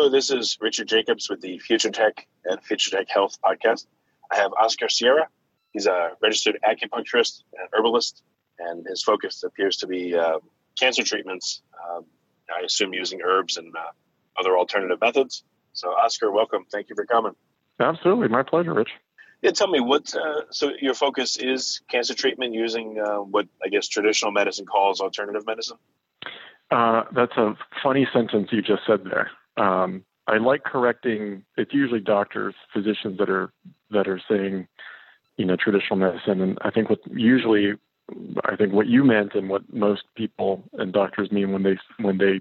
Hello, this is Richard Jacobs with the Future Tech and Future Tech Health podcast. I have Oscar Sierra. He's a registered acupuncturist and herbalist, and his focus appears to be uh, cancer treatments. Um, I assume using herbs and uh, other alternative methods. So, Oscar, welcome. Thank you for coming. Absolutely, my pleasure, Rich. Yeah, tell me what. Uh, so, your focus is cancer treatment using uh, what I guess traditional medicine calls alternative medicine. Uh, that's a funny sentence you just said there. Um, I like correcting. It's usually doctors, physicians that are that are saying, you know, traditional medicine. And I think what usually, I think what you meant and what most people and doctors mean when they when they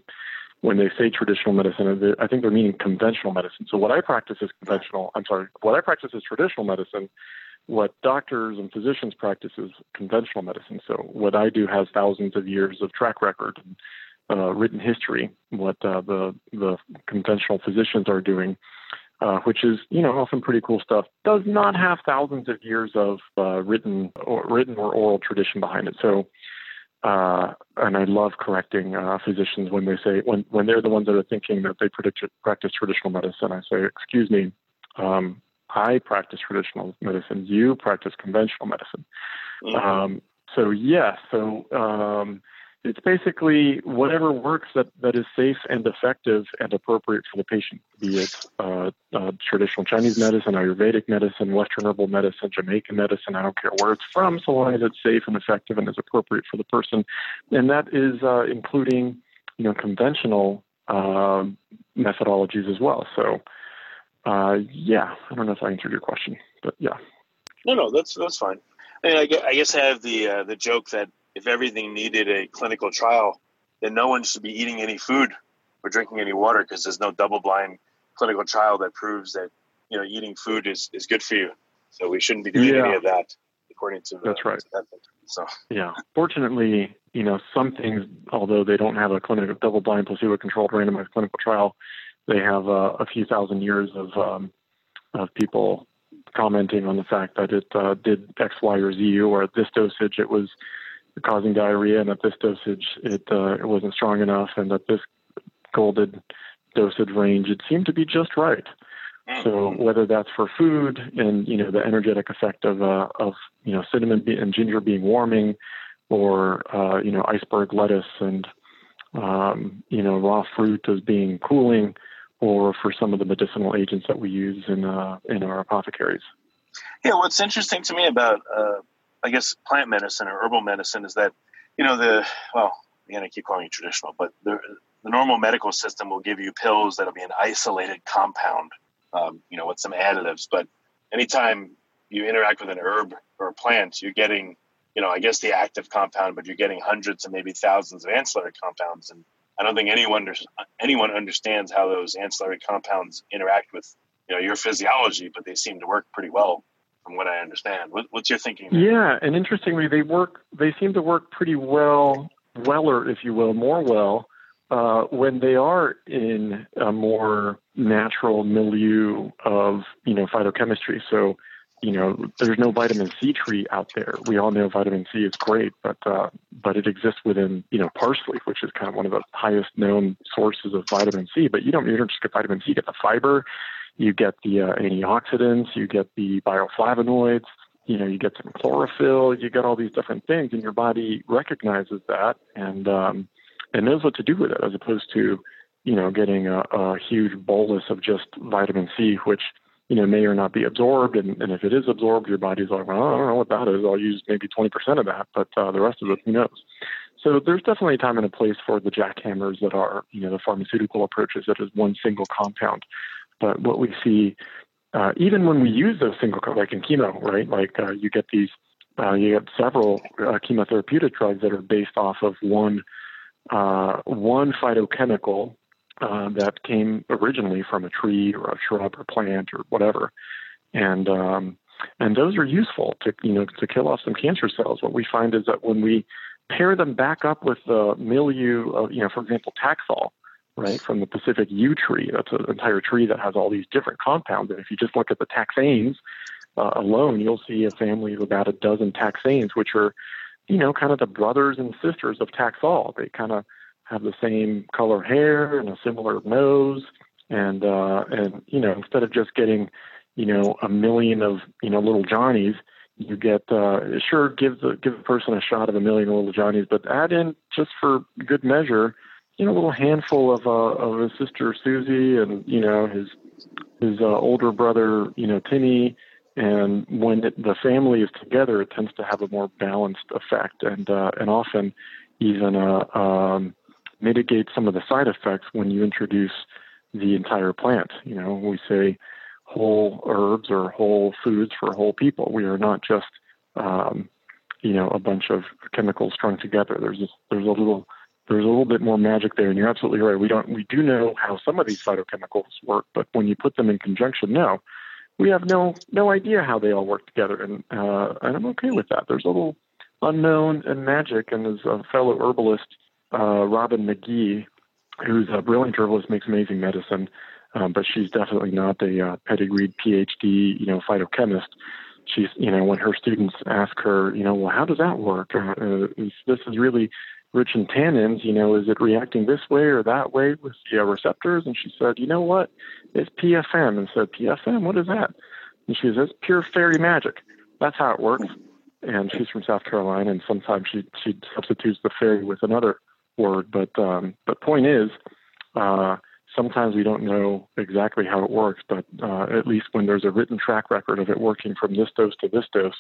when they say traditional medicine, I think they're meaning conventional medicine. So what I practice is conventional. I'm sorry. What I practice is traditional medicine. What doctors and physicians practice is conventional medicine. So what I do has thousands of years of track record. And, uh, written history, what uh, the the conventional physicians are doing, uh, which is you know often pretty cool stuff. Does not have thousands of years of uh, written or written or oral tradition behind it. So, uh, and I love correcting uh, physicians when they say when when they're the ones that are thinking that they predict, practice traditional medicine. I say, excuse me. Um, I practice traditional medicine. You practice conventional medicine. Mm-hmm. Um, so yes, so um, it's basically whatever works that, that is safe and effective and appropriate for the patient, be it uh, uh, traditional Chinese medicine, Ayurvedic medicine, Western herbal medicine, Jamaican medicine. I don't care where it's from, so long as it's safe and effective and is appropriate for the person. And that is uh, including, you know, conventional uh, methodologies as well. So, uh, yeah, I don't know if I answered your question, but yeah. No, no, that's that's fine. I, mean, I guess, I have the uh, the joke that if everything needed a clinical trial, then no one should be eating any food or drinking any water because there's no double blind clinical trial that proves that you know eating food is, is good for you. So we shouldn't be doing yeah. any of that according to that's right. That so yeah, fortunately, you know some things, although they don't have a clinical double blind placebo controlled randomized clinical trial, they have uh, a few thousand years of um, of people commenting on the fact that it uh, did X, Y, or Z, or at this dosage it was causing diarrhea, and at this dosage it uh, it wasn't strong enough, and at this golden dosage range it seemed to be just right. So mm-hmm. whether that's for food and you know the energetic effect of uh, of you know cinnamon and ginger being warming, or uh, you know iceberg lettuce and um, you know raw fruit as being cooling, or for some of the medicinal agents that we use in uh, in our apothecaries. Yeah, what's interesting to me about uh, I guess plant medicine or herbal medicine is that you know the well again I keep calling it traditional, but the the normal medical system will give you pills that'll be an isolated compound, um, you know, with some additives. But anytime you interact with an herb or a plant, you're getting, you know, I guess the active compound, but you're getting hundreds and maybe thousands of ancillary compounds. And I don't think anyone anyone understands how those ancillary compounds interact with, you know, your physiology, but they seem to work pretty well from what I understand. What, what's your thinking? There? Yeah, and interestingly, they work. They seem to work pretty well, weller, if you will, more well uh, when they are in a more natural milieu of you know phytochemistry. So you know, there's no vitamin C tree out there. We all know vitamin C is great, but uh, but it exists within you know parsley, which is kind of one of the highest known sources of vitamin C. But you don't you don't just get vitamin C, you get the fiber, you get the uh, antioxidants, you get the bioflavonoids, you know, you get some chlorophyll, you get all these different things, and your body recognizes that and um, and knows what to do with it, as opposed to you know getting a, a huge bolus of just vitamin C, which you know may or not be absorbed, and, and if it is absorbed, your body's like, well, I don't know what that is. I'll use maybe 20% of that, but uh, the rest of it, who knows? So there's definitely a time and a place for the jackhammers that are, you know, the pharmaceutical approaches that is one single compound. But what we see, uh, even when we use those single, like in chemo, right? Like uh, you get these, uh, you get several uh, chemotherapeutic drugs that are based off of one, uh, one phytochemical uh, that came originally from a tree or a shrub or plant or whatever, and um, and those are useful to you know to kill off some cancer cells. What we find is that when we pair them back up with the milieu of you know, for example, Taxol, right, from the Pacific yew tree. That's an entire tree that has all these different compounds. And if you just look at the taxanes uh, alone, you'll see a family of about a dozen taxanes, which are, you know, kind of the brothers and sisters of Taxol. They kind of have the same color hair and a similar nose. And, uh, and, you know, instead of just getting, you know, a million of, you know, little Johnnies, you get uh, sure give give a person a shot of a million little Johnnies, but add in just for good measure you know, a little handful of uh, of his sister Susie and you know his his uh, older brother, you know, Timmy. And when it, the family is together, it tends to have a more balanced effect, and uh, and often even uh, um, mitigate some of the side effects when you introduce the entire plant. You know, we say whole herbs or whole foods for whole people. We are not just um, you know a bunch of chemicals strung together. There's there's a little there's a little bit more magic there, and you're absolutely right. We don't we do know how some of these phytochemicals work, but when you put them in conjunction, no, we have no no idea how they all work together, and uh, and I'm okay with that. There's a little unknown and magic, and as a fellow herbalist, uh, Robin McGee, who's a brilliant herbalist, makes amazing medicine, um, but she's definitely not a uh, pedigreed PhD, you know, phytochemist. She's, you know, when her students ask her, you know, well, how does that work? Uh, uh this is really rich in tannins, you know, is it reacting this way or that way with the uh, receptors? And she said, you know what? It's PFM. And said, PFM, what is that? And she says, pure fairy magic. That's how it works. And she's from South Carolina, and sometimes she she substitutes the fairy with another word. But um, but point is, uh, sometimes we don't know exactly how it works. But uh, at least when there's a written track record of it working from this dose to this dose,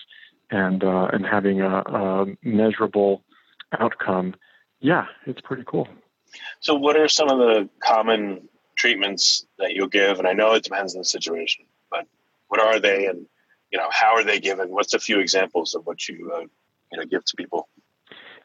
and uh, and having a, a measurable outcome, yeah, it's pretty cool. So, what are some of the common treatments that you'll give? And I know it depends on the situation, but what are they, and you know, how are they given? What's a few examples of what you uh, you know give to people?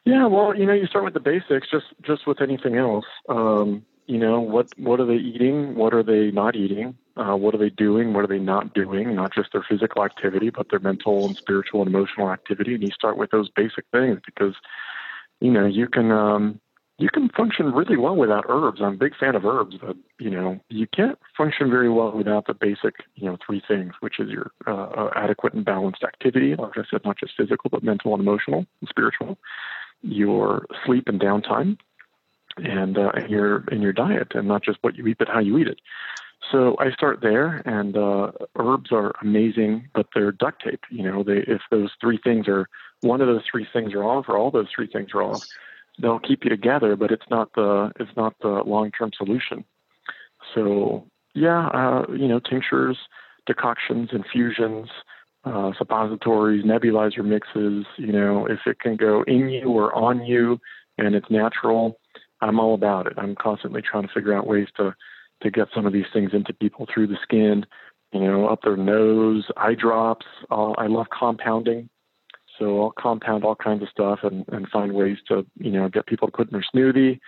Yeah, well, you know, you start with the basics, just just with anything else. Um, you know, what what are they eating? What are they not eating? Uh, what are they doing? What are they not doing? Not just their physical activity, but their mental and spiritual and emotional activity. And you start with those basic things because you know, you can um, you can function really well without herbs. I'm a big fan of herbs, but you know, you can't function very well without the basic, you know, three things, which is your uh, uh, adequate and balanced activity. Like I said, not just physical, but mental and emotional and spiritual. Your sleep and downtime, and uh, your and your diet, and not just what you eat, but how you eat it. So I start there, and uh, herbs are amazing, but they're duct tape. You know, they if those three things are one of those three things are off, or all those three things are off, they'll keep you together, but it's not the it's not the long term solution. So yeah, uh, you know, tinctures, decoctions, infusions, uh, suppositories, nebulizer mixes. You know, if it can go in you or on you, and it's natural, I'm all about it. I'm constantly trying to figure out ways to to get some of these things into people through the skin, you know, up their nose, eye drops. Uh, I love compounding. So I'll compound all kinds of stuff and, and find ways to, you know, get people to put in their smoothie,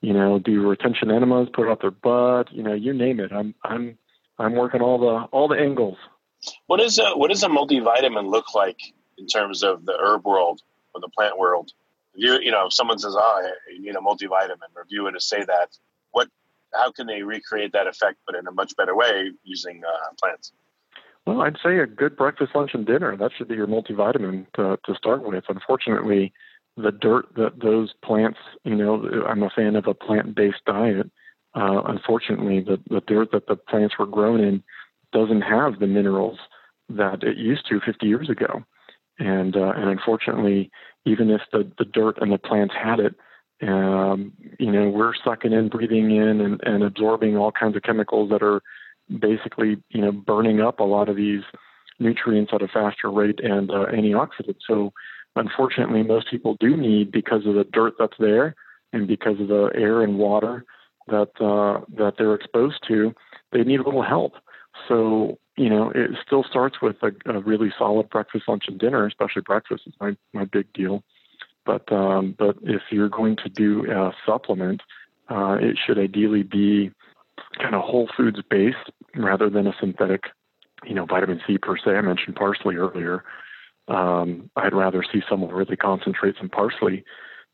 you know, do retention enemas, put it up their butt, you know, you name it. I'm I'm I'm working all the all the angles. What is a what does a multivitamin look like in terms of the herb world or the plant world? If you you know, if someone says, "Oh, you need a multivitamin," or you were to say that, how can they recreate that effect but in a much better way using uh, plants? Well, I'd say a good breakfast, lunch, and dinner. That should be your multivitamin to, to start with. Unfortunately, the dirt that those plants, you know, I'm a fan of a plant-based diet. Uh, unfortunately, the, the dirt that the plants were grown in doesn't have the minerals that it used to 50 years ago. And uh, and unfortunately, even if the, the dirt and the plants had it, um, you know, we're sucking in, breathing in, and, and absorbing all kinds of chemicals that are basically, you know, burning up a lot of these nutrients at a faster rate and uh, antioxidants. So, unfortunately, most people do need because of the dirt that's there and because of the air and water that uh, that they're exposed to, they need a little help. So, you know, it still starts with a, a really solid breakfast, lunch, and dinner. Especially breakfast is my my big deal. But um, but if you're going to do a supplement, uh, it should ideally be kind of whole foods based rather than a synthetic, you know, vitamin C per se. I mentioned parsley earlier. Um, I'd rather see someone really concentrate some parsley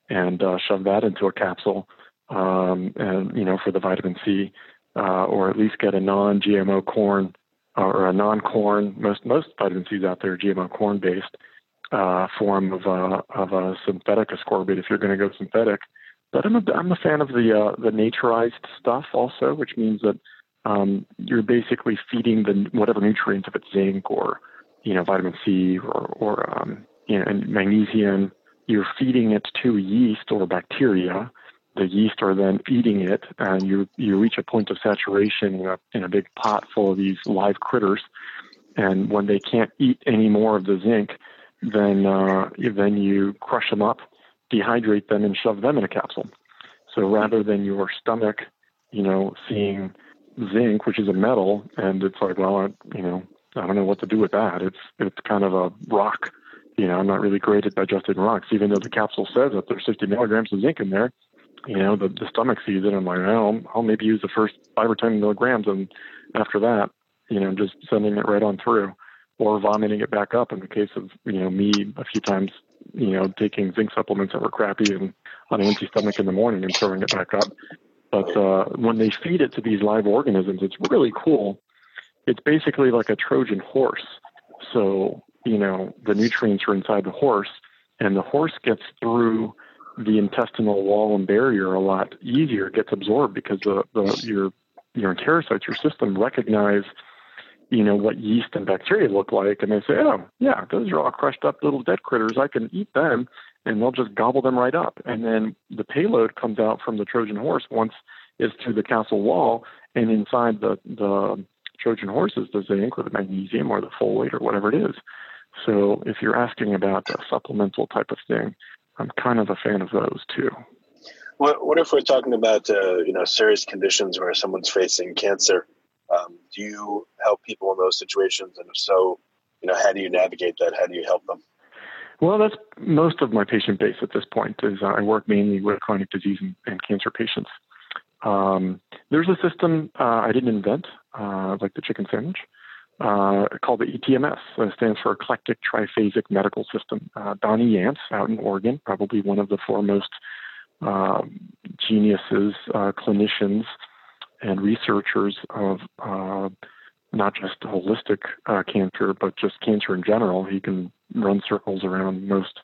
and uh, shove that into a capsule, um, and you know, for the vitamin C, uh, or at least get a non-GMO corn or a non-corn. Most most vitamin C's out there are GMO corn based uh, form of a of a synthetic ascorbate if you're going to go synthetic. But I'm a I'm a fan of the uh, the naturized stuff also, which means that um, you're basically feeding the whatever nutrients, if it's zinc or you know vitamin C or or um, you know, and magnesium, you're feeding it to yeast or bacteria. The yeast are then eating it, and you you reach a point of saturation in a in a big pot full of these live critters. And when they can't eat any more of the zinc, then uh, then you crush them up, dehydrate them, and shove them in a capsule. So rather than your stomach, you know, seeing zinc, which is a metal, and it's like, well, I, you know, I don't know what to do with that. It's it's kind of a rock. You know, I'm not really great at digesting rocks, even though the capsule says that there's 60 milligrams of zinc in there. You know, the, the stomach sees it. I'm like, well, I'll maybe use the first five or 10 milligrams, and after that, you know, just sending it right on through or vomiting it back up in the case of you know me a few times you know taking zinc supplements that were crappy and on an empty stomach in the morning and throwing it back up. But uh, when they feed it to these live organisms it's really cool. It's basically like a trojan horse. So you know the nutrients are inside the horse and the horse gets through the intestinal wall and barrier a lot easier. Gets absorbed because the, the your your enterocytes your system recognize you know, what yeast and bacteria look like. And they say, oh, yeah, those are all crushed up little dead critters. I can eat them and they'll just gobble them right up. And then the payload comes out from the Trojan horse once it's through the castle wall and inside the, the Trojan horse is the zinc or the magnesium or the folate or whatever it is. So if you're asking about a supplemental type of thing, I'm kind of a fan of those too. What, what if we're talking about uh, you know serious conditions where someone's facing cancer? Um, do you help people in those situations? And if so, you know, how do you navigate that? How do you help them? Well, that's most of my patient base at this point. Is uh, I work mainly with chronic disease and, and cancer patients. Um, there's a system uh, I didn't invent, uh, like the chicken sandwich, uh, called the ETMS. It stands for Eclectic Triphasic Medical System. Uh, Donnie Yance out in Oregon, probably one of the foremost um, geniuses, uh, clinicians and researchers of uh, not just holistic uh, cancer, but just cancer in general. He can run circles around most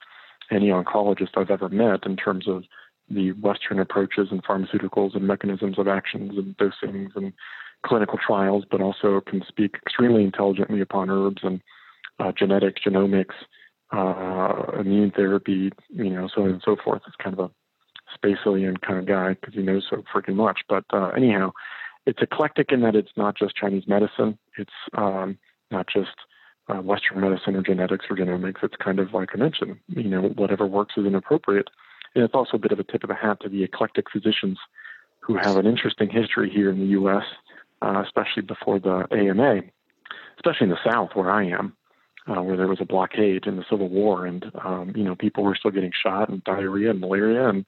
any oncologist I've ever met in terms of the Western approaches and pharmaceuticals and mechanisms of actions and dosings and clinical trials, but also can speak extremely intelligently upon herbs and uh, genetics, genomics, uh, immune therapy, you know, so on and so forth. It's kind of a space alien kind of guy because he knows so freaking much. But uh, anyhow, it's eclectic in that it's not just Chinese medicine. It's um, not just uh, Western medicine or genetics or genomics. It's kind of like I mentioned, you know, whatever works is inappropriate. And it's also a bit of a tip of the hat to the eclectic physicians who have an interesting history here in the U.S., uh, especially before the AMA, especially in the South where I am. Uh, where there was a blockade in the Civil War, and um, you know people were still getting shot and diarrhea and malaria, and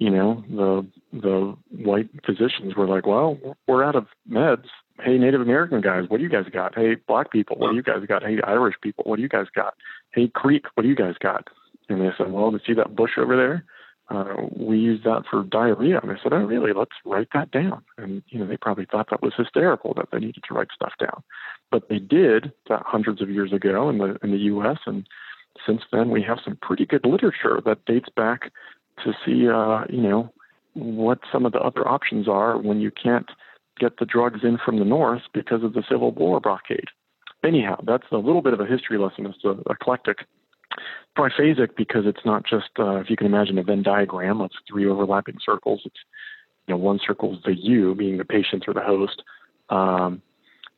you know, the the white physicians were like, "Well, we're out of meds. Hey, Native American guys, what do you guys got? Hey, black people, what do you guys got? Hey, Irish people, what do you guys got? Hey, Creek, what do you guys got?" And they said, "Well, to see that bush over there, uh, we use that for diarrhea. And I said, oh, really? Let's write that down. And, you know, they probably thought that was hysterical that they needed to write stuff down. But they did that hundreds of years ago in the, in the U.S. And since then, we have some pretty good literature that dates back to see, uh, you know, what some of the other options are when you can't get the drugs in from the north because of the Civil War blockade. Anyhow, that's a little bit of a history lesson. It's eclectic triphasic because it's not just uh, if you can imagine a Venn diagram of three overlapping circles. It's you know one circle is the you, being the patient or the host, um,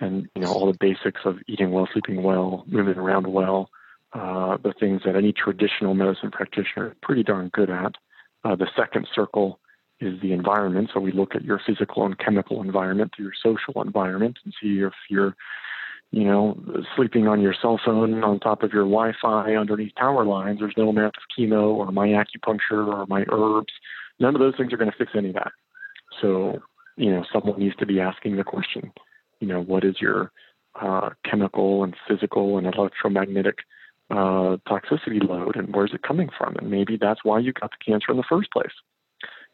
and you know all the basics of eating well, sleeping well, moving around well, uh, the things that any traditional medicine practitioner is pretty darn good at. Uh, the second circle is the environment. So we look at your physical and chemical environment, your social environment, and see if you're you know, sleeping on your cell phone on top of your Wi-Fi underneath tower lines. There's no amount of chemo or my acupuncture or my herbs. None of those things are going to fix any of that. So, you know, someone needs to be asking the question, you know, what is your uh, chemical and physical and electromagnetic uh, toxicity load and where's it coming from? And maybe that's why you got the cancer in the first place.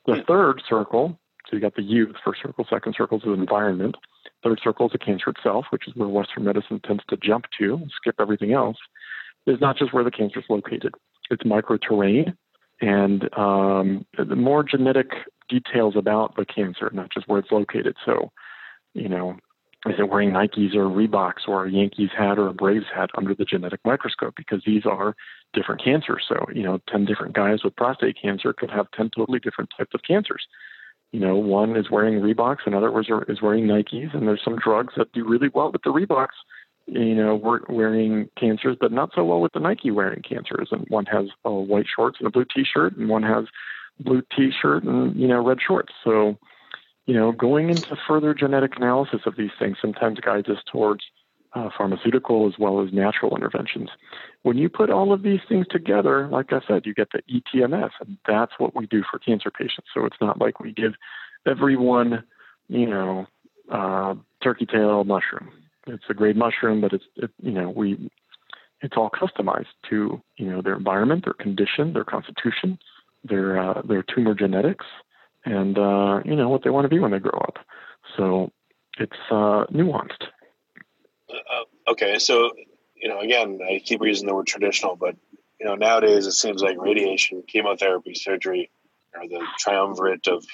The third circle, so you got the youth, first circle, second circle is the environment. Third circle is the cancer itself, which is where Western medicine tends to jump to, skip everything else, is not just where the cancer is located. It's microterrain and um, the more genetic details about the cancer, not just where it's located. So, you know, is it wearing Nikes or Reeboks or a Yankees hat or a Braves hat under the genetic microscope? Because these are different cancers. So, you know, 10 different guys with prostate cancer could have 10 totally different types of cancers you know, one is wearing Reeboks, another is wearing Nikes, and there's some drugs that do really well with the Reeboks, you know, wearing cancers, but not so well with the Nike wearing cancers. And one has a white shorts and a blue T-shirt, and one has blue T-shirt and you know red shorts. So, you know, going into further genetic analysis of these things sometimes guides us towards uh, pharmaceutical as well as natural interventions. When you put all of these things together, like I said, you get the ETMS, and that's what we do for cancer patients. So it's not like we give everyone, you know, uh, turkey tail mushroom. It's a great mushroom, but it's it, you know we it's all customized to you know their environment, their condition, their constitution, their uh, their tumor genetics, and uh, you know what they want to be when they grow up. So it's uh, nuanced uh, okay, so you know, again, I keep using the word traditional, but you know, nowadays it seems like radiation, chemotherapy, surgery are the triumvirate of,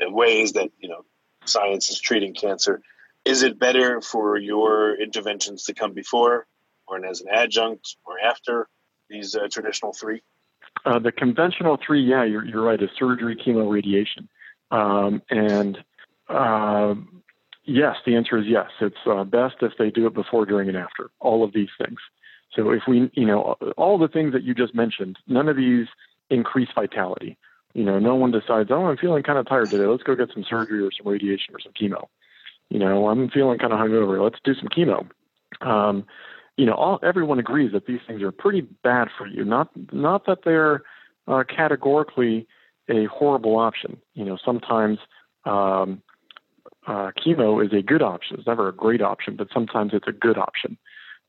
of ways that you know science is treating cancer. Is it better for your interventions to come before, or as an adjunct, or after these uh, traditional three? Uh, the conventional three, yeah, you're, you're right, is surgery, chemo, radiation. Um, and uh, Yes, the answer is yes. It's uh, best if they do it before, during, and after. All of these things. So if we, you know, all the things that you just mentioned, none of these increase vitality. You know, no one decides, oh, I'm feeling kind of tired today. Let's go get some surgery or some radiation or some chemo. You know, I'm feeling kind of hungover. Let's do some chemo. Um, you know, all, everyone agrees that these things are pretty bad for you. Not not that they're uh, categorically a horrible option. You know, sometimes um, uh, chemo is a good option. It's never a great option, but sometimes it's a good option.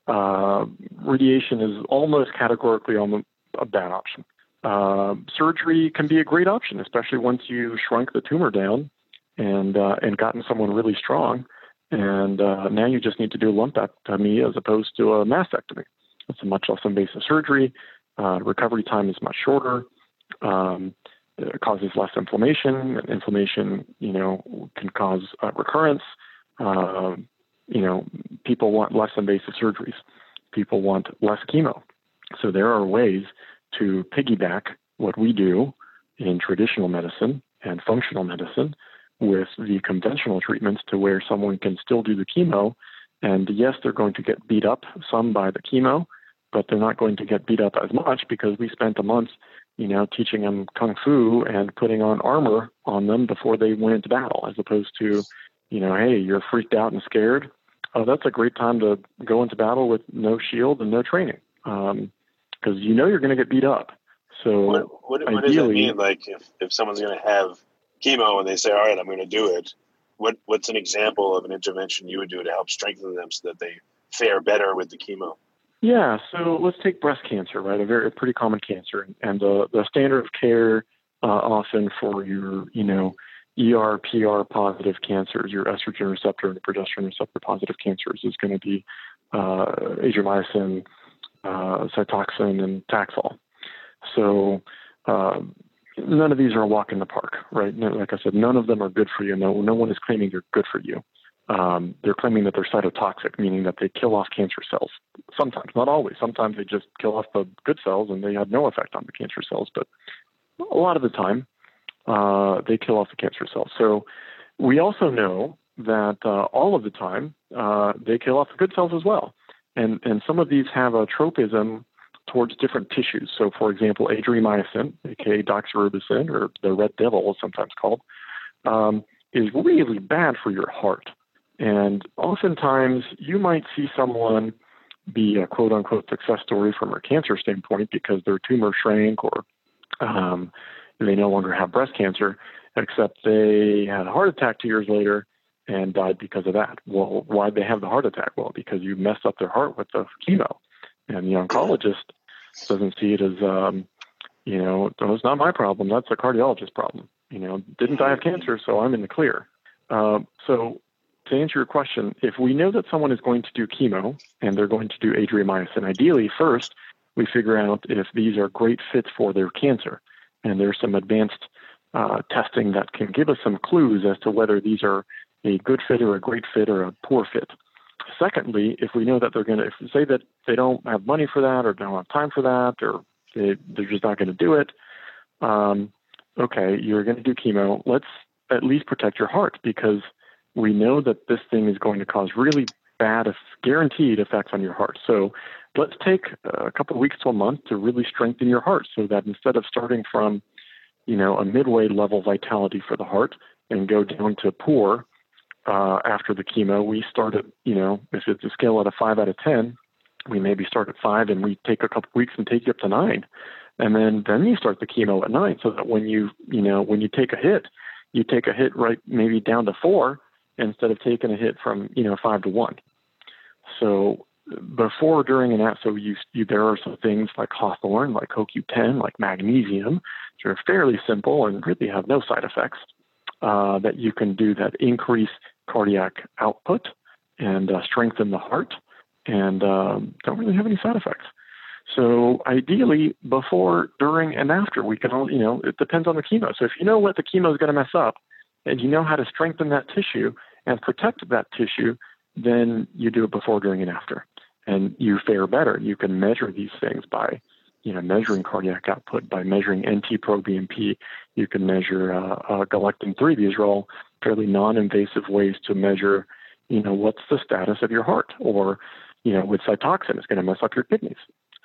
Uh, radiation is almost categorically a bad option. Uh, surgery can be a great option, especially once you shrunk the tumor down and uh, and gotten someone really strong. And uh, now you just need to do a lumpectomy as opposed to a mastectomy. It's a much less invasive surgery. Uh, recovery time is much shorter. Um, causes less inflammation. Inflammation, you know, can cause uh, recurrence. Uh, you know, people want less invasive surgeries. People want less chemo. So there are ways to piggyback what we do in traditional medicine and functional medicine with the conventional treatments to where someone can still do the chemo. And yes, they're going to get beat up some by the chemo, but they're not going to get beat up as much because we spent a month you know, teaching them kung fu and putting on armor on them before they went into battle, as opposed to, you know, hey, you're freaked out and scared. Oh, that's a great time to go into battle with no shield and no training, because um, you know you're going to get beat up. So, what, what, what ideally, does it mean? Like, if, if someone's going to have chemo and they say, "All right, I'm going to do it," what what's an example of an intervention you would do to help strengthen them so that they fare better with the chemo? Yeah, so let's take breast cancer, right? A very a pretty common cancer, and the the standard of care uh, often for your, you know, ER, PR positive cancers, your estrogen receptor and progesterone receptor positive cancers is going to be uh, adriamycin, uh, Cytoxan, and Taxol. So uh, none of these are a walk in the park, right? Like I said, none of them are good for you. No, no one is claiming they're good for you. Um, they're claiming that they're cytotoxic, meaning that they kill off cancer cells. Sometimes, not always. Sometimes they just kill off the good cells and they have no effect on the cancer cells. But a lot of the time, uh, they kill off the cancer cells. So we also know that uh, all of the time uh, they kill off the good cells as well. And and some of these have a tropism towards different tissues. So, for example, adriamycin, aka doxorubicin, or the red devil, is sometimes called, um, is really bad for your heart. And oftentimes, you might see someone be a quote unquote success story from a cancer standpoint because their tumor shrank or um, they no longer have breast cancer, except they had a heart attack two years later and died because of that. Well, why'd they have the heart attack? Well, because you messed up their heart with the chemo. And the oncologist doesn't see it as, um, you know, oh, it's not my problem. That's a cardiologist problem. You know, didn't die of cancer, so I'm in the clear. Uh, so to answer your question, if we know that someone is going to do chemo and they're going to do adriamycin, ideally first we figure out if these are great fits for their cancer. And there's some advanced uh, testing that can give us some clues as to whether these are a good fit or a great fit or a poor fit. Secondly, if we know that they're going to, say that they don't have money for that or don't have time for that or they, they're just not going to do it, um, okay, you're going to do chemo. Let's at least protect your heart because we know that this thing is going to cause really bad, guaranteed effects on your heart. So let's take a couple of weeks to a month to really strengthen your heart so that instead of starting from, you know, a midway level vitality for the heart and go down to poor uh, after the chemo, we start at, you know, if it's a scale out of five out of 10, we maybe start at five and we take a couple weeks and take you up to nine. And then, then you start the chemo at nine so that when you, you know, when you take a hit, you take a hit right maybe down to four instead of taking a hit from, you know, five to one. So before, during, and after, so you, you, there are some things like hawthorn, like CoQ10, like magnesium, which are fairly simple and really have no side effects uh, that you can do that increase cardiac output and uh, strengthen the heart and um, don't really have any side effects. So ideally, before, during, and after, we can all, you know, it depends on the chemo. So if you know what the chemo is going to mess up and you know how to strengthen that tissue and protect that tissue, then you do it before, during, and after. And you fare better. You can measure these things by you know, measuring cardiac output by measuring NT-proBNP. You can measure uh, uh, galectin-3. These are all fairly non-invasive ways to measure, you know, what's the status of your heart. Or, you know, with Cytoxan, it's going to mess up your kidneys.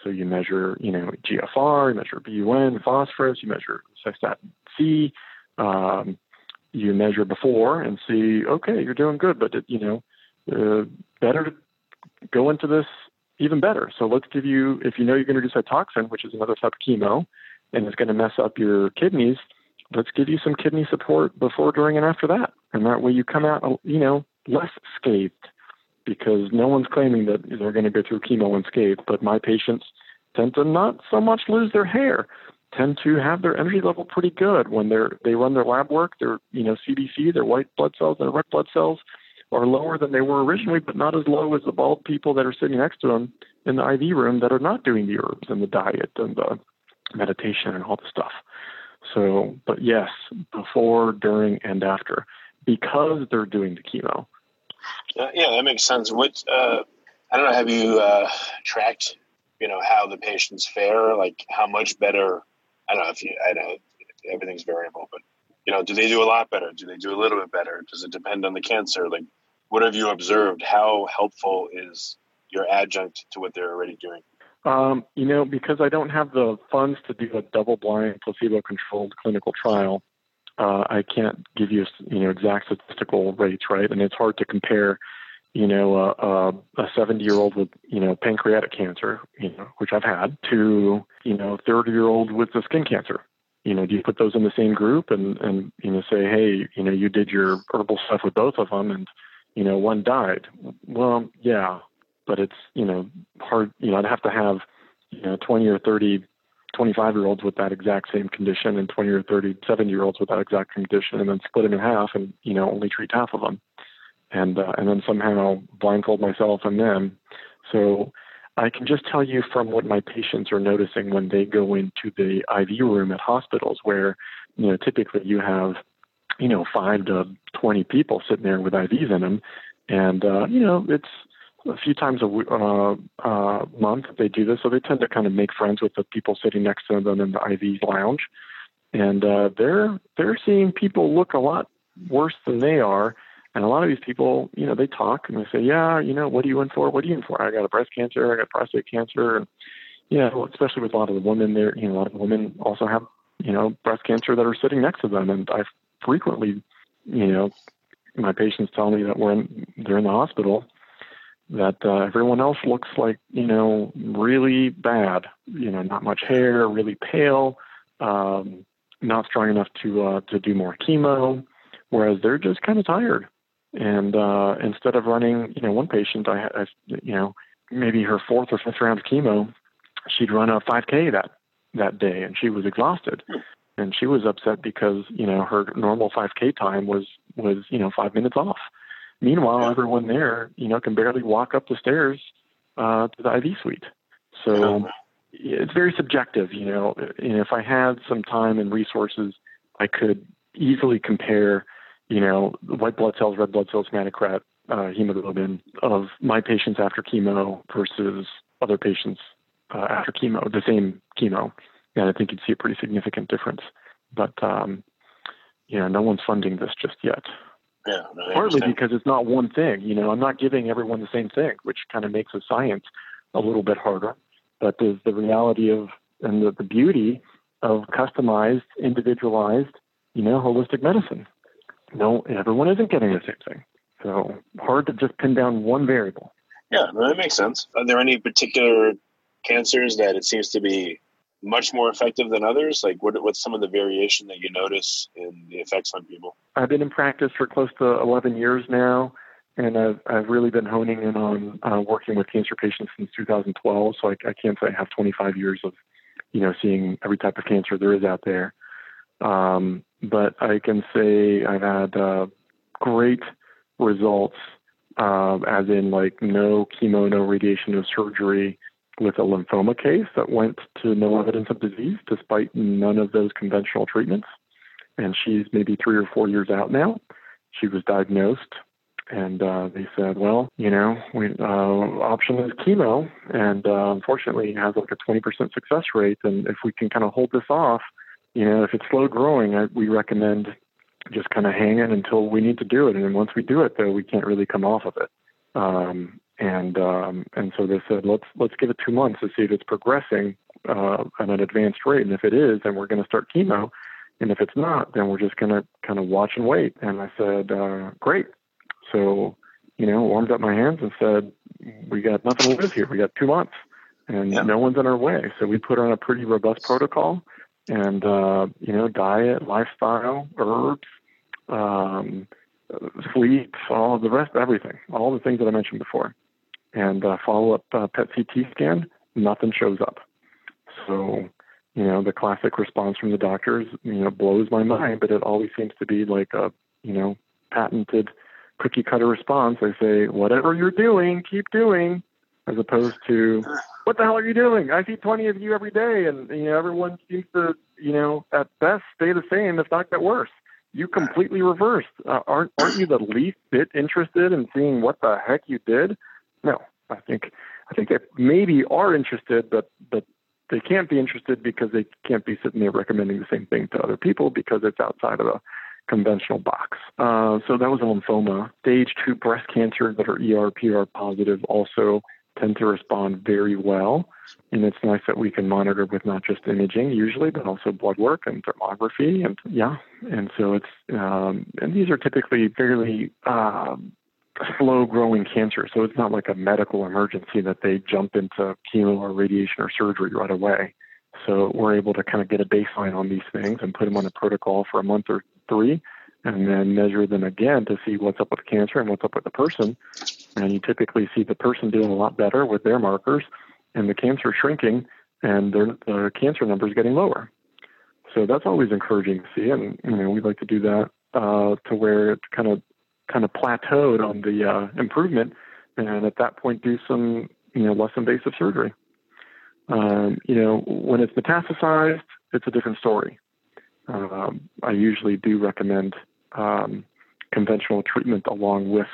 So you measure, you know, GFR, you measure BUN, phosphorus, you measure cystatin C. Um, you measure before and see, okay, you're doing good, but you know, uh, better to go into this even better. So let's give you, if you know you're going to do Cytoxan, which is another type of chemo, and it's going to mess up your kidneys, let's give you some kidney support before, during, and after that. And that way you come out, you know, less scathed because no one's claiming that they're going to go through chemo unscathed. But my patients tend to not so much lose their hair, tend to have their energy level pretty good when they're they run their lab work. Their you know CBC, their white blood cells, their red blood cells are lower than they were originally, but not as low as the bald people that are sitting next to them in the IV room that are not doing the herbs and the diet and the meditation and all the stuff. So, but yes, before, during, and after, because they're doing the chemo. Uh, yeah, that makes sense. What uh, I don't know. Have you uh, tracked, you know, how the patients fare? Like how much better? I don't know if you. I know everything's variable, but you know, do they do a lot better? Do they do a little bit better? Does it depend on the cancer? Like, what have you observed? How helpful is your adjunct to what they're already doing? Um, you know, because I don't have the funds to do a double-blind, placebo-controlled clinical trial, uh, I can't give you, you know, exact statistical rates, right? And it's hard to compare, you know, a, a 70-year-old with, you know, pancreatic cancer, you know, which I've had, to, you know, 30-year-old with the skin cancer. You know, do you put those in the same group and and you know say, hey, you know, you did your herbal stuff with both of them, and you know, one died. Well, yeah, but it's you know hard. You know, I'd have to have you know 20 or 30 25 year olds with that exact same condition and 20 or 30, 70 year olds with that exact condition, and then split them in half and you know only treat half of them, and uh, and then somehow blindfold myself and them. So I can just tell you from what my patients are noticing when they go into the IV room at hospitals, where you know typically you have you know five to 20 people sitting there with IVs in them, and uh, you know it's a few times a uh, uh, month they do this, so they tend to kind of make friends with the people sitting next to them in the IV lounge, and uh, they're they're seeing people look a lot worse than they are. And a lot of these people, you know, they talk and they say, "Yeah, you know, what are you in for? What are you in for? I got a breast cancer. I got prostate cancer." You know, especially with a lot of the women there, you know, a lot of women also have, you know, breast cancer that are sitting next to them. And I frequently, you know, my patients tell me that when they're in the hospital that uh, everyone else looks like you know really bad you know not much hair really pale um, not strong enough to uh, to do more chemo whereas they're just kind of tired and uh, instead of running you know one patient I, I you know maybe her fourth or fifth round of chemo she'd run a 5k that that day and she was exhausted and she was upset because you know her normal 5k time was was you know 5 minutes off Meanwhile, everyone there, you know, can barely walk up the stairs uh, to the IV suite. So it's very subjective, you know. And if I had some time and resources, I could easily compare, you know, white blood cells, red blood cells, hematocrit, uh, hemoglobin of my patients after chemo versus other patients uh, after chemo, the same chemo. And I think you'd see a pretty significant difference. But, um, you know, no one's funding this just yet. Yeah, partly because it's not one thing. You know, I'm not giving everyone the same thing, which kind of makes the science a little bit harder. But there's the reality of and the, the beauty of customized, individualized, you know, holistic medicine. No, everyone isn't getting the same thing. So hard to just pin down one variable. Yeah, no, that makes sense. Are there any particular cancers that it seems to be much more effective than others? Like, what, what's some of the variation that you notice in the effects on people? I've been in practice for close to 11 years now, and I've, I've really been honing in on uh, working with cancer patients since 2012. So I, I can't say I have 25 years of, you know, seeing every type of cancer there is out there. Um, but I can say I've had uh, great results, uh, as in like no chemo, no radiation, no surgery with a lymphoma case that went to no evidence of disease despite none of those conventional treatments. And she's maybe three or four years out now. She was diagnosed, and uh, they said, well, you know, we, uh, option is chemo, and uh, unfortunately, it has like a 20% success rate. And if we can kind of hold this off, you know, if it's slow growing, I, we recommend just kind of hanging until we need to do it. And then once we do it, though, we can't really come off of it. Um, and um, and so they said let's let's give it two months to see if it's progressing uh, at an advanced rate, and if it is, then we're going to start chemo, and if it's not, then we're just going to kind of watch and wait. And I said, uh, great. So you know, warmed up my hands and said, we got nothing to lose here. We got two months, and yeah. no one's in our way. So we put on a pretty robust protocol, and uh, you know, diet, lifestyle, herbs. Um, sleep, all the rest, everything, all the things that I mentioned before and uh, follow up uh, PET CT scan, nothing shows up. So, you know, the classic response from the doctors, you know, blows my mind, but it always seems to be like a, you know, patented cookie cutter response. They say, whatever you're doing, keep doing, as opposed to, what the hell are you doing? I see 20 of you every day, and, you know, everyone seems to, you know, at best stay the same, if not get worse. You completely reversed. Uh, aren't aren't you the least bit interested in seeing what the heck you did? No, I think I think they maybe are interested, but but they can't be interested because they can't be sitting there recommending the same thing to other people because it's outside of a conventional box. Uh, so that was a lymphoma. Stage two breast cancer that are ER, PR positive also tend to respond very well. And it's nice that we can monitor with not just imaging usually, but also blood work and thermography. And yeah, and so it's, um, and these are typically fairly um, slow growing cancer. So it's not like a medical emergency that they jump into chemo or radiation or surgery right away. So we're able to kind of get a baseline on these things and put them on a protocol for a month or three and then measure them again to see what's up with the cancer and what's up with the person. And you typically see the person doing a lot better with their markers and the cancer shrinking and their, their cancer numbers getting lower. So that's always encouraging to see, and you know we'd like to do that uh, to where it kind of kind of plateaued on the uh, improvement, and at that point do some you know less invasive surgery. Um, you know when it's metastasized, it's a different story. Um, I usually do recommend um, conventional treatment along with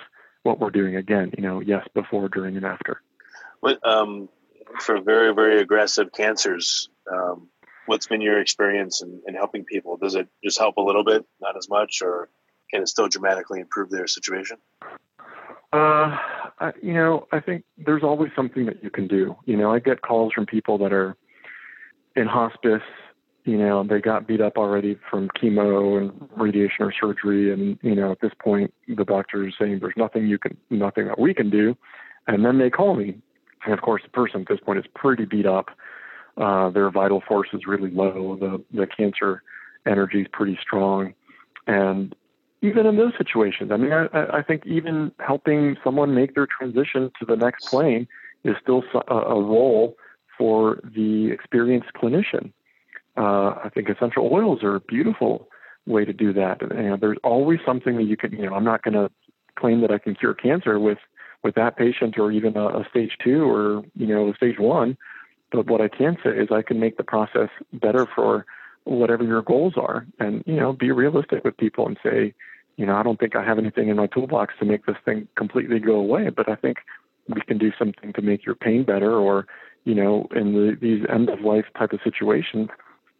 what we're doing again. You know, yes, before, during, and after. What um, for very very aggressive cancers? Um, what's been your experience in, in, helping people? Does it just help a little bit, not as much, or can it still dramatically improve their situation? Uh, I, you know, I think there's always something that you can do. You know, I get calls from people that are in hospice. You know, they got beat up already from chemo and radiation or surgery, and you know, at this point, the doctor is saying there's nothing you can, nothing that we can do. And then they call me, and of course, the person at this point is pretty beat up uh, their vital force is really low. The the cancer energy is pretty strong, and even in those situations, I mean, I, I think even helping someone make their transition to the next plane is still a, a role for the experienced clinician. Uh, I think essential oils are a beautiful way to do that. There's always something that you can, you know, I'm not going to claim that I can cure cancer with with that patient or even a, a stage two or you know a stage one. But what I can say is I can make the process better for whatever your goals are and, you know, be realistic with people and say, you know, I don't think I have anything in my toolbox to make this thing completely go away, but I think we can do something to make your pain better or, you know, in the, these end of life type of situations,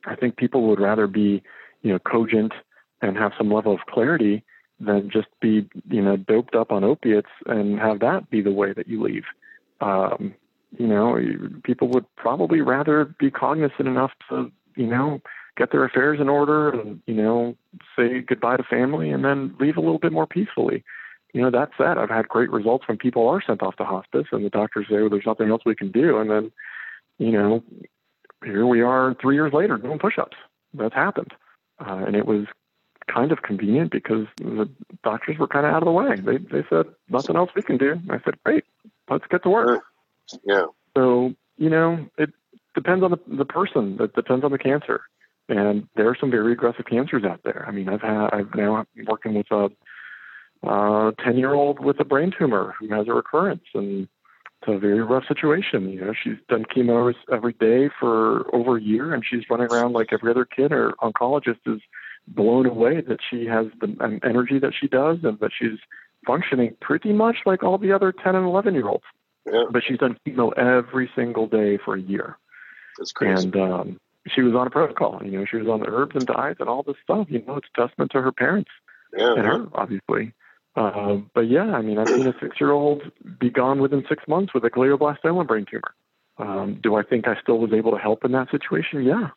I think people would rather be, you know, cogent and have some level of clarity than just be, you know, doped up on opiates and have that be the way that you leave. Um, you know, people would probably rather be cognizant enough to, you know, get their affairs in order and, you know, say goodbye to family and then leave a little bit more peacefully. You know, that said, I've had great results when people are sent off to hospice and the doctors say, well, there's nothing else we can do. And then, you know, here we are three years later doing push ups. That's happened. Uh, and it was kind of convenient because the doctors were kind of out of the way. They, they said, nothing else we can do. I said, great, let's get to work. Yeah. So, you know, it depends on the, the person. It depends on the cancer. And there are some very aggressive cancers out there. I mean, I've had, I've now I'm working with a, 10 year old with a brain tumor who has a recurrence and it's a very rough situation. You know, she's done chemo every day for over a year and she's running around like every other kid. Her oncologist is blown away that she has the energy that she does and that she's functioning pretty much like all the other 10 and 11 year olds. Yeah. But she's done chemo every single day for a year. That's crazy. And um, she was on a protocol. You know, she was on the herbs and diets and all this stuff. You know, it's testament to her parents yeah, and her, obviously. Uh, but yeah, I mean, I've seen a six-year-old be gone within six months with a glioblastoma brain tumor. Um, do I think I still was able to help in that situation? Yeah.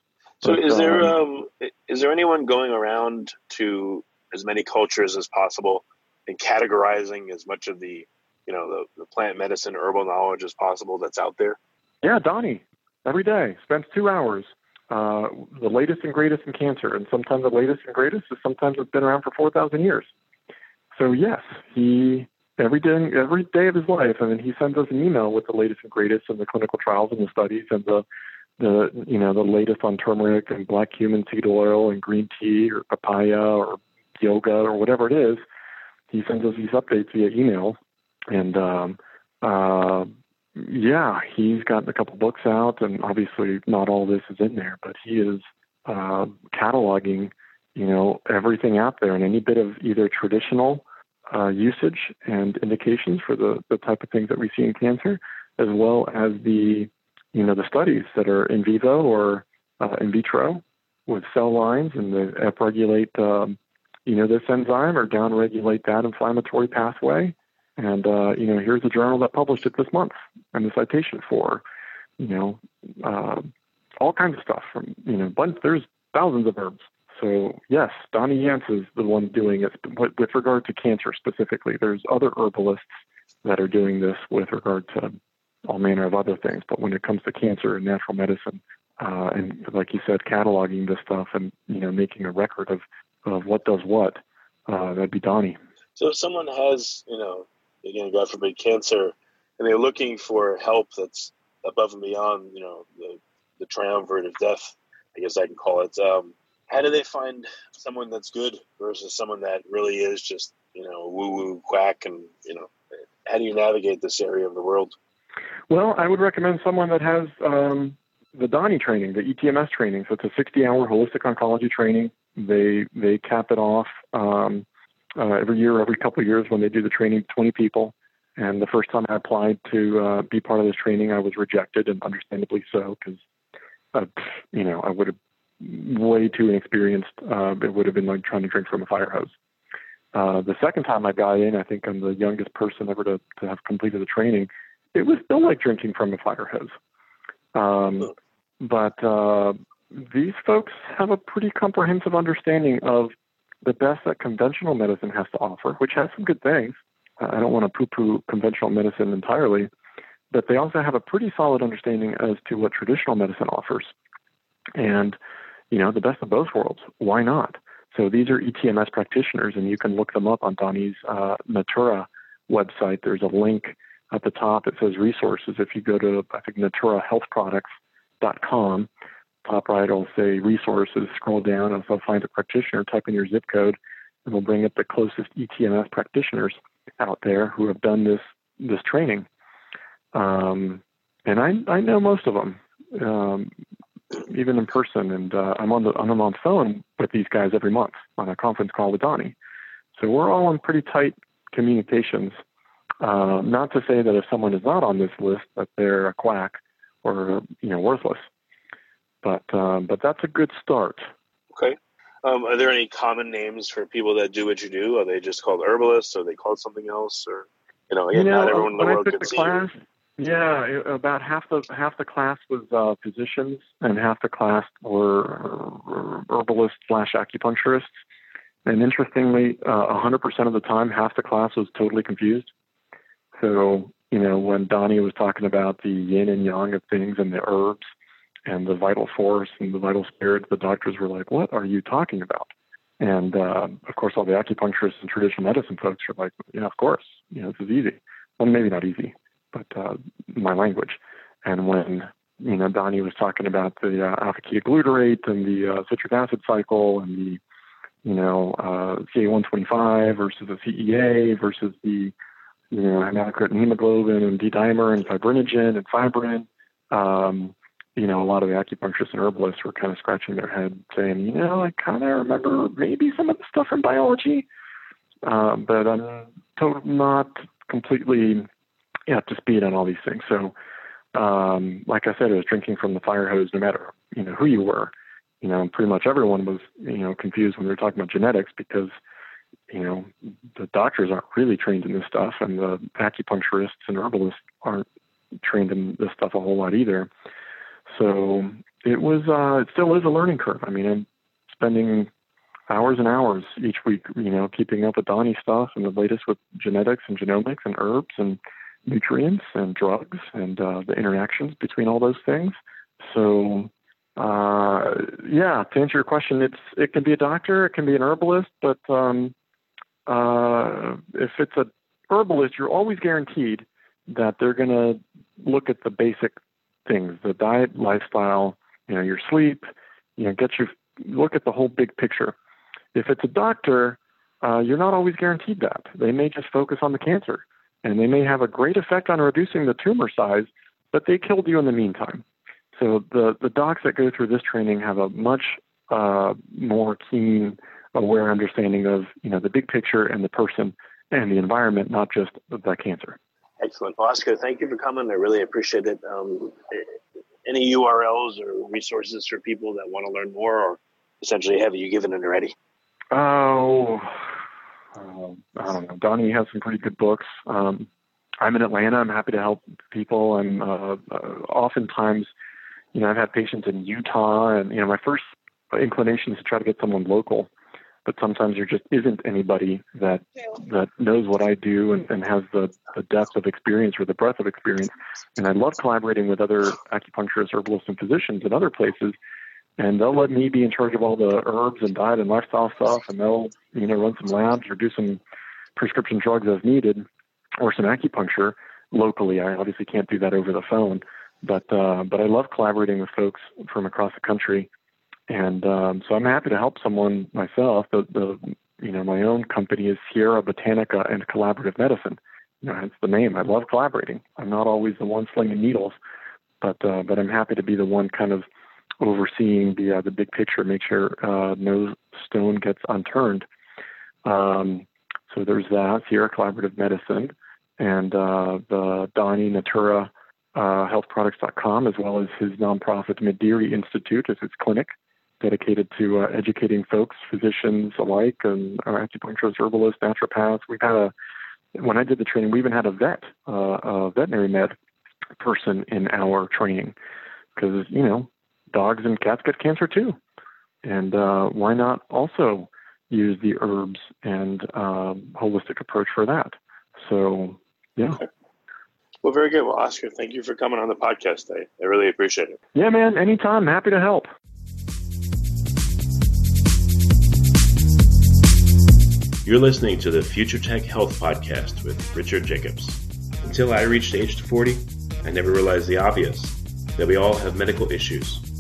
So, but, is there um, um, is there anyone going around to as many cultures as possible and categorizing as much of the you know the, the plant medicine herbal knowledge as possible that's out there yeah donnie every day spends two hours uh, the latest and greatest in cancer and sometimes the latest and greatest is sometimes it's been around for 4000 years so yes he every day every day of his life and then he sends us an email with the latest and greatest in the clinical trials and the studies and the the you know the latest on turmeric and black cumin seed oil and green tea or papaya or yoga or whatever it is. He sends us these updates via email and um, uh, yeah, he's gotten a couple books out, and obviously not all this is in there, but he is uh, cataloging, you know, everything out there and any bit of either traditional uh, usage and indications for the the type of things that we see in cancer, as well as the you know the studies that are in vivo or uh, in vitro with cell lines and the upregulate um, you know this enzyme or downregulate that inflammatory pathway and uh, you know, here's a journal that published it this month, and the citation for, you know, uh, all kinds of stuff from you know, bunch. There's thousands of herbs. So yes, Donnie Yance is the one doing it. But with regard to cancer specifically, there's other herbalists that are doing this with regard to all manner of other things. But when it comes to cancer and natural medicine, uh, and like you said, cataloging this stuff and you know making a record of of what does what, uh, that'd be Donnie. So if someone has you know again, God forbid, cancer, and they're looking for help that's above and beyond, you know, the, the triumvirate of death, I guess I can call it. Um, how do they find someone that's good versus someone that really is just you know woo woo quack and you know how do you navigate this area of the world? Well, I would recommend someone that has um, the DONI training, the ETMS training. So it's a 60-hour holistic oncology training. They they cap it off um, uh, every year, every couple of years when they do the training, 20 people. And the first time I applied to uh, be part of this training, I was rejected, and understandably so, because uh, you know I would have way too inexperienced. Uh, it would have been like trying to drink from a fire hose. Uh, the second time I got in, I think I'm the youngest person ever to, to have completed the training. It was still like drinking from a fire hose. Um, but uh, these folks have a pretty comprehensive understanding of the best that conventional medicine has to offer, which has some good things. I don't want to poo poo conventional medicine entirely, but they also have a pretty solid understanding as to what traditional medicine offers. And, you know, the best of both worlds. Why not? So these are ETMS practitioners, and you can look them up on Donnie's uh, Natura website. There's a link at the top. It says resources. If you go to, I think, naturahealthproducts.com, top right it'll say resources. Scroll down and so find a practitioner. Type in your zip code, and we'll bring up the closest ETMS practitioners out there who have done this this training. Um, and I I know most of them. Um, even in person, and uh, I'm on the I'm on the phone with these guys every month on a conference call with Donnie. So we're all in pretty tight communications. Uh, not to say that if someone is not on this list that they're a quack or you know worthless, but um, but that's a good start. Okay. Um, are there any common names for people that do what you do? Are they just called herbalists? Or are they called something else? Or you know, again, you know, not everyone in the world can see class, you. Yeah, about half the half the class was uh, physicians, and half the class were herbalists slash acupuncturists. And interestingly, uh, 100% of the time, half the class was totally confused. So, you know, when Donnie was talking about the yin and yang of things and the herbs and the vital force and the vital spirit, the doctors were like, "What are you talking about?" And uh, of course, all the acupuncturists and traditional medicine folks are like, "Yeah, of course. You know, this is easy. Well, maybe not easy, but uh, my language. And when you know Donnie was talking about the uh, alpha ketoglutarate and the uh, citric acid cycle and the you know uh, CA125 versus the CEA versus the you know hematocrit and hemoglobin and D-dimer and fibrinogen and fibrin. Um, you know, a lot of the acupuncturists and herbalists were kind of scratching their head, saying, you know, I kind of remember maybe some of the stuff from biology, uh, but I'm not completely yeah, up to speed on all these things. So, um, like I said, it was drinking from the fire hose, no matter you know who you were. You know, pretty much everyone was you know confused when we were talking about genetics because you know the doctors aren't really trained in this stuff, and the acupuncturists and herbalists aren't trained in this stuff a whole lot either. So it was, uh, it still is a learning curve. I mean, I'm spending hours and hours each week, you know, keeping up with Donnie stuff and the latest with genetics and genomics and herbs and nutrients and drugs and uh, the interactions between all those things. So, uh, yeah, to answer your question, it's it can be a doctor, it can be an herbalist, but um, uh, if it's a herbalist, you're always guaranteed that they're going to look at the basic things: the diet, lifestyle, you know, your sleep. You know, get you look at the whole big picture. If it's a doctor, uh, you're not always guaranteed that. They may just focus on the cancer and they may have a great effect on reducing the tumor size, but they killed you in the meantime. So the, the docs that go through this training have a much uh, more keen, aware understanding of you know the big picture and the person and the environment, not just the cancer. Excellent, Oscar. Thank you for coming. I really appreciate it. Um, any URLs or resources for people that want to learn more, or essentially have you given it already? Oh, um, I don't know. Donnie has some pretty good books. Um, I'm in Atlanta. I'm happy to help people. And uh, uh, oftentimes, you know, I've had patients in Utah, and you know, my first inclination is to try to get someone local. But sometimes there just isn't anybody that that knows what I do and, and has the, the depth of experience or the breadth of experience. And I love collaborating with other acupuncturists, herbalists, and physicians in other places and they'll let me be in charge of all the herbs and diet and lifestyle stuff, and they'll you know run some labs or do some prescription drugs as needed, or some acupuncture locally. I obviously can't do that over the phone, but uh, but I love collaborating with folks from across the country, and um, so I'm happy to help someone myself. The the you know my own company is Sierra Botanica and Collaborative Medicine. You know, hence the name. I love collaborating. I'm not always the one slinging needles, but uh, but I'm happy to be the one kind of overseeing the uh, the big picture, make sure uh, no stone gets unturned. Um, so there's that Sierra Collaborative Medicine and uh, the Donnie Natura uh, healthproducts.com, as well as his nonprofit Mederi Institute, as his clinic dedicated to uh, educating folks, physicians alike, and uh, acupuncturists, herbalists, naturopaths. We've had a, when I did the training, we even had a vet, uh, a veterinary med person in our training, because you know, dogs and cats get cancer too, and uh, why not also use the herbs and um, holistic approach for that? So, yeah. Okay. Well, very good. Well, Oscar, thank you for coming on the podcast. I, I really appreciate it. Yeah, man. Anytime. Happy to help. You're listening to the Future Tech Health Podcast with Richard Jacobs. Until I reached age 40, I never realized the obvious that we all have medical issues,